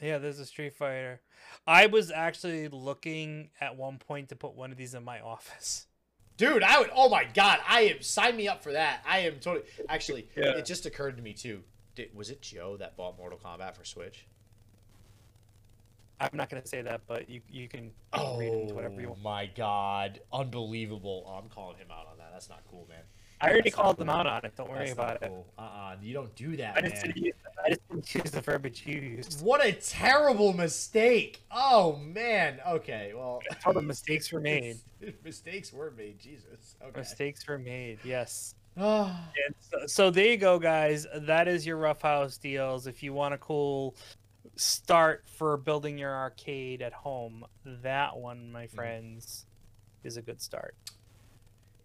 [SPEAKER 1] yeah, there's a Street Fighter. I was actually looking at one point to put one of these in my office.
[SPEAKER 2] dude, I would. Oh my god, I am. Sign me up for that. I am totally. Actually,
[SPEAKER 1] Yeah.
[SPEAKER 2] it just occurred to me too. Did, was it Joe that bought Mortal Kombat for Switch?
[SPEAKER 1] I'm not gonna say that, but you you can
[SPEAKER 2] Oh
[SPEAKER 1] read into whatever you oh want.
[SPEAKER 2] Oh my god, unbelievable! Oh, I'm calling him out on that. That's not cool, man.
[SPEAKER 1] I already
[SPEAKER 2] That's
[SPEAKER 1] called them
[SPEAKER 2] cool.
[SPEAKER 1] out on it. Don't worry
[SPEAKER 2] That's
[SPEAKER 1] about
[SPEAKER 2] not
[SPEAKER 1] it.
[SPEAKER 2] cool. Uh-uh, you don't do that,
[SPEAKER 1] I
[SPEAKER 2] man.
[SPEAKER 1] just didn't use, I just didn't use the verbiage you used.
[SPEAKER 2] What a terrible mistake! Oh man. Okay, well,
[SPEAKER 1] told them mistakes were made.
[SPEAKER 2] mistakes were made. Jesus. Okay.
[SPEAKER 1] Mistakes were made. Yes. And so, so there you go, guys. That is your Rough House deals. If you want a cool start for building your arcade at home, that one, my friends, is a good start.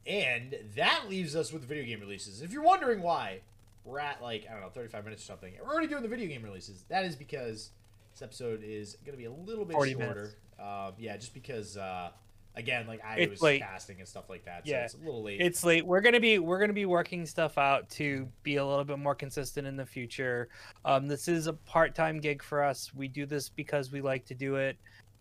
[SPEAKER 2] and that leaves us with video game releases. If you're wondering why we're at like I don't know 35 minutes or something, we're already doing the video game releases. That is because this episode is going to be a little bit
[SPEAKER 1] 40
[SPEAKER 2] shorter. Um, yeah, just because uh, again, like I
[SPEAKER 1] It's
[SPEAKER 2] was
[SPEAKER 1] late.
[SPEAKER 2] casting and stuff like that,
[SPEAKER 1] Yeah.
[SPEAKER 2] so it's a little late.
[SPEAKER 1] It's late. We're gonna be we're gonna be working stuff out to be a little bit more consistent in the future. Um, this is a part time gig for us. We do this because we like to do it.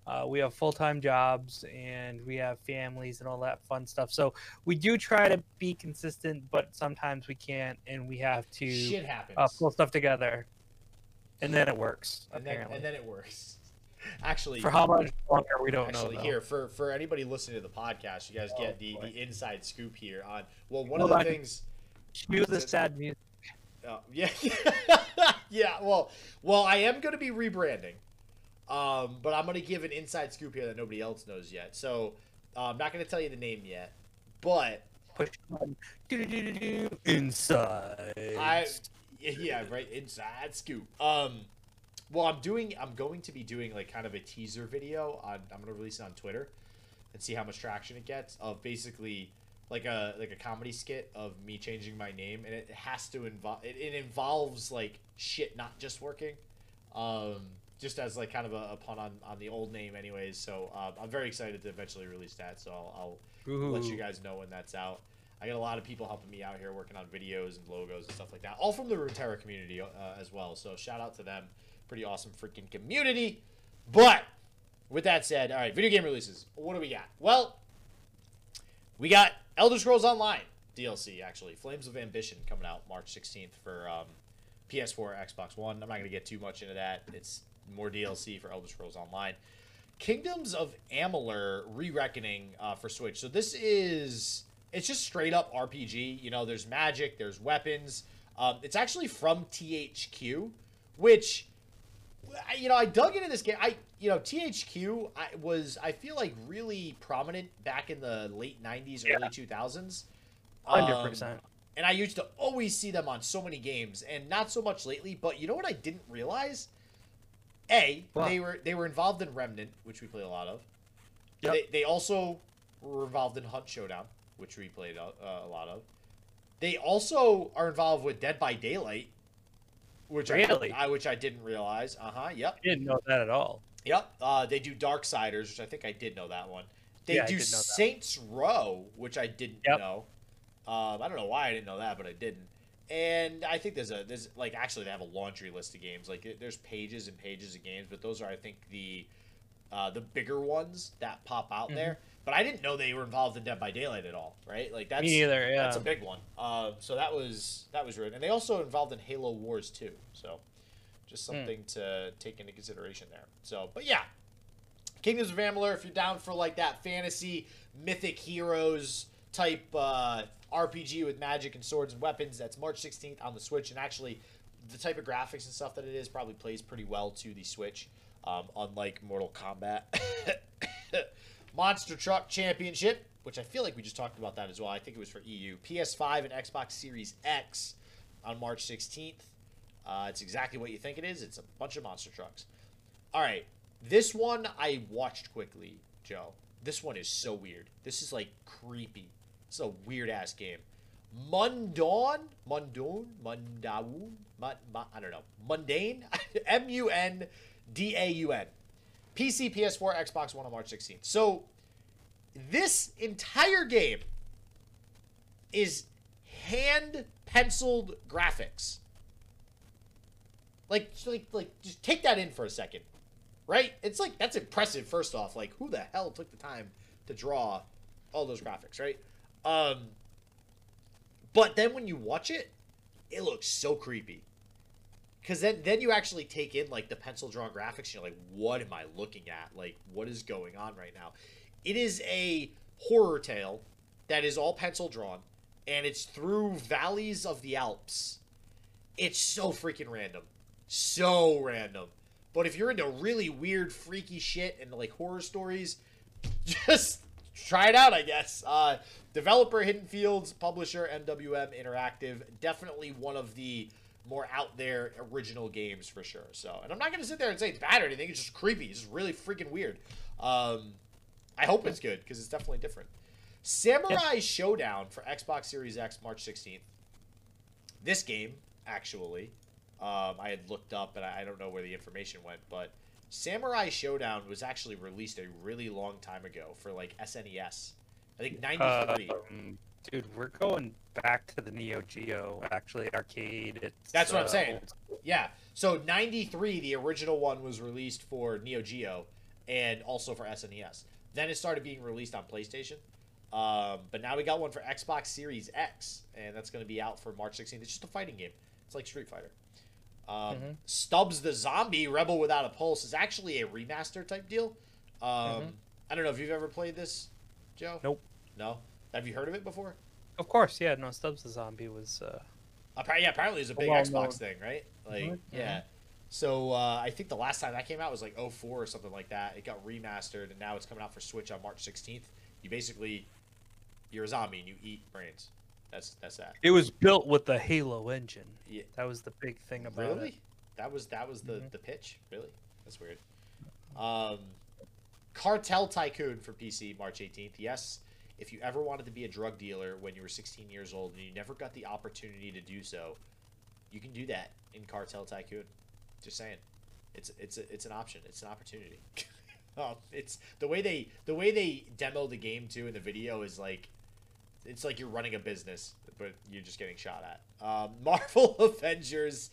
[SPEAKER 1] Uh, we have full time jobs and we have families and all that fun stuff. So we do try to be consistent, but sometimes we can't, and we have to
[SPEAKER 2] Shit happens.
[SPEAKER 1] uh, pull stuff together, and then it works.
[SPEAKER 2] and then and then it works. Actually,
[SPEAKER 1] for how much longer we don't
[SPEAKER 2] Actually,
[SPEAKER 1] know.
[SPEAKER 2] here for for anybody listening to the podcast, you guys
[SPEAKER 1] Oh,
[SPEAKER 2] get the,
[SPEAKER 1] boy.
[SPEAKER 2] the inside scoop here on. Well, one
[SPEAKER 1] Hold
[SPEAKER 2] of the
[SPEAKER 1] on.
[SPEAKER 2] things.
[SPEAKER 1] cue the sad music.
[SPEAKER 2] Oh, yeah, yeah. Well, well, I am going to be rebranding, um, but I'm going to give an inside scoop here that nobody else knows yet. So uh, I'm not going to tell you the name yet, but
[SPEAKER 1] Push button. Inside.
[SPEAKER 2] I, yeah, right, inside scoop. Um, well, I'm doing, I'm going to be doing like kind of a teaser video on. I'm going to release it on Twitter, and see how much traction it gets. Of basically like a like a comedy skit of me changing my name, and it has to involve. It, it involves like shit not just working. Um, just as like kind of a, a pun on, on the old name, anyways. So um, I'm very excited to eventually release that. So I'll, I'll let you guys know when that's out. I got a lot of people helping me out here working on videos and logos and stuff like that, all from the Runeterra community uh, as well. So shout out to them. Pretty awesome freaking community. But with that said, all right, video game releases. What do we got? Well, we got Elder Scrolls Online DLC actually, Flames of Ambition coming out March 16th for um, PS4, Xbox One. I'm not gonna get too much into that. It's more DLC for Elder Scrolls Online. Kingdoms of Amalur Re-Reckoning uh, for Switch. So this is it's just straight up RPG. You know, there's magic, there's weapons. Um, it's actually from THQ, which you know I dug into this game. I you know THQ I was I feel like really prominent back in the late '90s,
[SPEAKER 1] Yeah.
[SPEAKER 2] early 2000s.
[SPEAKER 1] Hundred
[SPEAKER 2] Um,
[SPEAKER 1] percent.
[SPEAKER 2] and I used to always see them on so many games, and not so much lately. But you know what I didn't realize? A,
[SPEAKER 1] Wow.
[SPEAKER 2] they were they were involved in Remnant, which we play a lot of.
[SPEAKER 1] Yep.
[SPEAKER 2] They, they also were involved in Hunt Showdown, which we played a, uh, a lot of. They also are involved with Dead by Daylight, which
[SPEAKER 1] Really?
[SPEAKER 2] I, I which I didn't realize. Uh huh. Yep.
[SPEAKER 1] I didn't know that at all.
[SPEAKER 2] Yep. Uh, they do Darksiders, which I think I did know that one. They
[SPEAKER 1] Yeah,
[SPEAKER 2] do
[SPEAKER 1] did know that.
[SPEAKER 2] Saints Row, which I didn't
[SPEAKER 1] Yep.
[SPEAKER 2] know. Um, I don't know why I didn't know that, but I didn't. And I think there's a there's like actually they have a laundry list of games. Like there's pages and pages of games, but those are I think the uh, the bigger ones that pop out
[SPEAKER 1] Mhm.
[SPEAKER 2] there. But I didn't know they were involved in Dead by Daylight at all. Right? Like that's
[SPEAKER 1] Me neither. Yeah.
[SPEAKER 2] that's a big one. Um, so that was that was rude, and they also involved in Halo Wars too. So just
[SPEAKER 1] Hmm.
[SPEAKER 2] something to take into consideration there. So, but yeah, Kingdoms of Amalur. If you're down for like that fantasy mythic heroes type uh, RPG with magic and swords and weapons, that's March 16th on the Switch, and actually the type of graphics and stuff that it is probably plays pretty well to the Switch, um, unlike Mortal Kombat. Monster Truck Championship, which I feel like we just talked about that as well. I think it was for EU, PS5, and Xbox Series X on March 16th. Uh, it's exactly what you think it is. It's a bunch of monster trucks. All right, this one I watched quickly, Joe. This one is so weird. This is like creepy. It's a weird ass game. Mundawn, Mundawn, Mundawn, Mun, Mun, I don't know. Mundane, M U N D A U N. PC, PS4, Xbox One on March 16th. So this entire game is hand penciled graphics. Like, like, like, just take that in for a second, right? It's like that's impressive. First off, like, who the hell took the time to draw all those graphics, right? Um, but then when you watch it, it looks so creepy. Cause then, then you actually take in like the pencil drawn graphics. And you're like, what am I looking at? Like, what is going on right now? It is a horror tale that is all pencil drawn, and it's through valleys of the Alps. It's so freaking random, so random. But if you're into really weird, freaky shit and like horror stories, just try it out, I guess. Uh, developer Hidden Fields, publisher MWM Interactive. Definitely one of the more out there original games for sure. So, and I'm not gonna sit there and say it's bad or anything. It's just creepy. It's just really freaking weird. Um, I hope it's good because it's definitely different. Samurai Showdown for Xbox Series X, March 16th. This game, actually, um, I had looked up and I, I don't know where the information went, but Samurai Showdown was actually released a really long time ago for like SNES. I think 93.
[SPEAKER 1] Um, dude, we're going back to the Neo Geo actually arcade. It's,
[SPEAKER 2] That's what I'm
[SPEAKER 1] uh,
[SPEAKER 2] saying. Yeah. So 93, the original one was released for Neo Geo and also for SNES. Then it started being released on PlayStation. Um, but now we got one for Xbox Series X, and that's going to be out for March 16th. It's just a fighting game. It's like Street Fighter. Um,
[SPEAKER 1] Mhm.
[SPEAKER 2] Stubbs the Zombie Rebel Without a Pulse is actually a remaster type deal. Um,
[SPEAKER 1] Mhm.
[SPEAKER 2] I don't know if you've ever played this, Joe.
[SPEAKER 1] Nope.
[SPEAKER 2] No. Have you heard of it before?
[SPEAKER 1] Of course, yeah. No, Stubbs the Zombie was. Uh,
[SPEAKER 2] Apparently, yeah, apparently it's a big
[SPEAKER 1] Well
[SPEAKER 2] Xbox
[SPEAKER 1] known.
[SPEAKER 2] thing, right? Like,
[SPEAKER 1] Mhm,
[SPEAKER 2] yeah. So uh, I think the last time that came out was like 04 or something like that. It got remastered, and now it's coming out for Switch on March 16th. You basically, you're a zombie and you eat brains. That's that's that.
[SPEAKER 1] it was built with the Halo engine.
[SPEAKER 2] Yeah.
[SPEAKER 1] That was the big thing about
[SPEAKER 2] Really?
[SPEAKER 1] it.
[SPEAKER 2] That was that was the
[SPEAKER 1] Mhm.
[SPEAKER 2] the pitch. Really? That's weird. Um, Cartel Tycoon for PC, March 18th. Yes, if you ever wanted to be a drug dealer when you were 16 years old and you never got the opportunity to do so, you can do that in Cartel Tycoon. Just saying, it's it's a, it's an option. It's an opportunity. oh, it's the way they the way they demo the game too in the video is like it's like you're running a business, but you're just getting shot at. Um, Marvel Avengers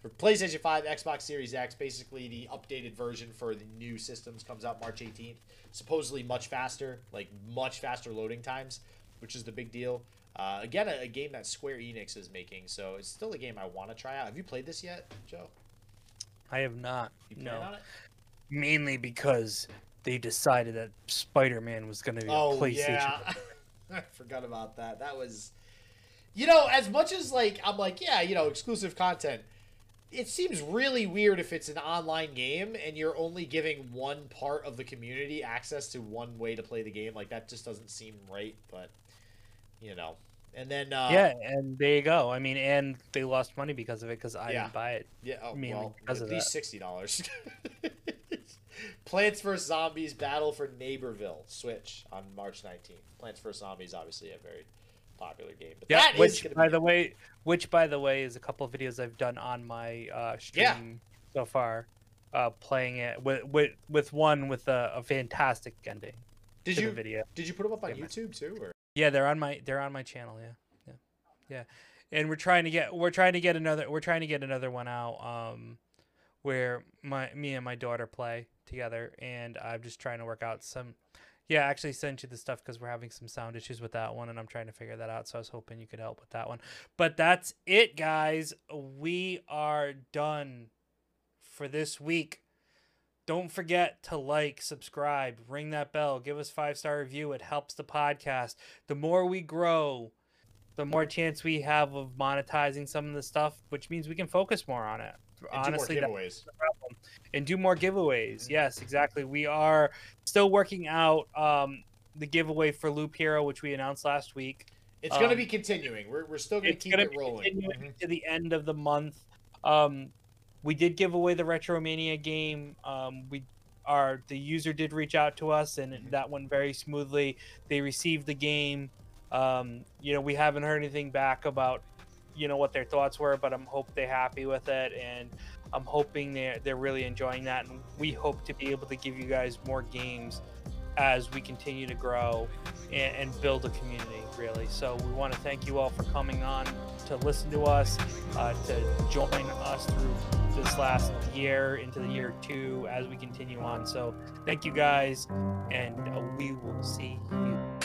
[SPEAKER 2] for PlayStation 5, Xbox Series X, basically the updated version for the new systems comes out March 18th. Supposedly much faster, like much faster loading times, which is the big deal. Uh, again, a, a game that Square Enix is making, so it's still a game I want to try out. Have you played this yet, Joe?
[SPEAKER 1] I have not.
[SPEAKER 2] You
[SPEAKER 1] no,
[SPEAKER 2] on it?
[SPEAKER 1] mainly because they decided that Spider-Man was going to be
[SPEAKER 2] Oh
[SPEAKER 1] a PlayStation.
[SPEAKER 2] yeah, I forgot about that. That was, you know, as much as like I'm like, yeah, you know, exclusive content. It seems really weird if it's an online game and you're only giving one part of the community access to one way to play the game. Like that just doesn't seem right. But you know, And then uh,
[SPEAKER 1] yeah, and there you go. I mean, and they lost money because of it because I
[SPEAKER 2] Yeah.
[SPEAKER 1] didn't buy it.
[SPEAKER 2] yeah, oh,
[SPEAKER 1] mainly
[SPEAKER 2] well,
[SPEAKER 1] because
[SPEAKER 2] at least
[SPEAKER 1] that.
[SPEAKER 2] sixty dollars. Plants vs Zombies: Battle for Neighborville Switch on March nineteenth. Plants vs Zombies, obviously a very popular game, but
[SPEAKER 1] Yeah,
[SPEAKER 2] that is
[SPEAKER 1] which by
[SPEAKER 2] be
[SPEAKER 1] the way, which by the way is a couple of videos I've done on my uh, stream
[SPEAKER 2] Yeah.
[SPEAKER 1] so far, uh, playing it with with with one with a, a fantastic ending
[SPEAKER 2] did you
[SPEAKER 1] video.
[SPEAKER 2] did you put them up on
[SPEAKER 1] Yeah.
[SPEAKER 2] YouTube too? Or
[SPEAKER 1] Yeah, they're on my they're on my channel. Yeah, yeah, yeah. And we're trying to get we're trying to get another we're trying to get another one out. Um, where my me and my daughter play together, and I'm just trying to work out some. Yeah, I actually sent you the stuff because we're having some sound issues with that one, and I'm trying to figure that out. So I was hoping you could help with that one. But that's it, guys. We are done for this week. Don't forget to like, subscribe, ring that bell, give us five star review. It helps the podcast. The more we grow, the more chance we have of monetizing some of the stuff, which means we can focus more on it.
[SPEAKER 2] and
[SPEAKER 1] Honestly,
[SPEAKER 2] do more giveaways.
[SPEAKER 1] And do more giveaways. Yes, exactly. We are still working out um, the giveaway for Loop Hero, which we announced last week.
[SPEAKER 2] It's
[SPEAKER 1] um,
[SPEAKER 2] be continuing. We're, we're still gonna keep
[SPEAKER 1] gonna
[SPEAKER 2] it rolling. Mhm.
[SPEAKER 1] to the end of the month. Um, we did give away the Retromania game. Um, we our the user did reach out to us, and
[SPEAKER 2] Mhm.
[SPEAKER 1] that went very smoothly. They received the game. Um, you know, we haven't heard anything back about you know what their thoughts were, but I'm hope they're happy with it, and I'm hoping they're they're really enjoying that, and we hope to be able to give you guys more games as we continue to grow and, and build a community really. So we want to thank you all for coming on to listen to us uh, to join us through this last year into the year two as we continue on. So thank you guys and we will see you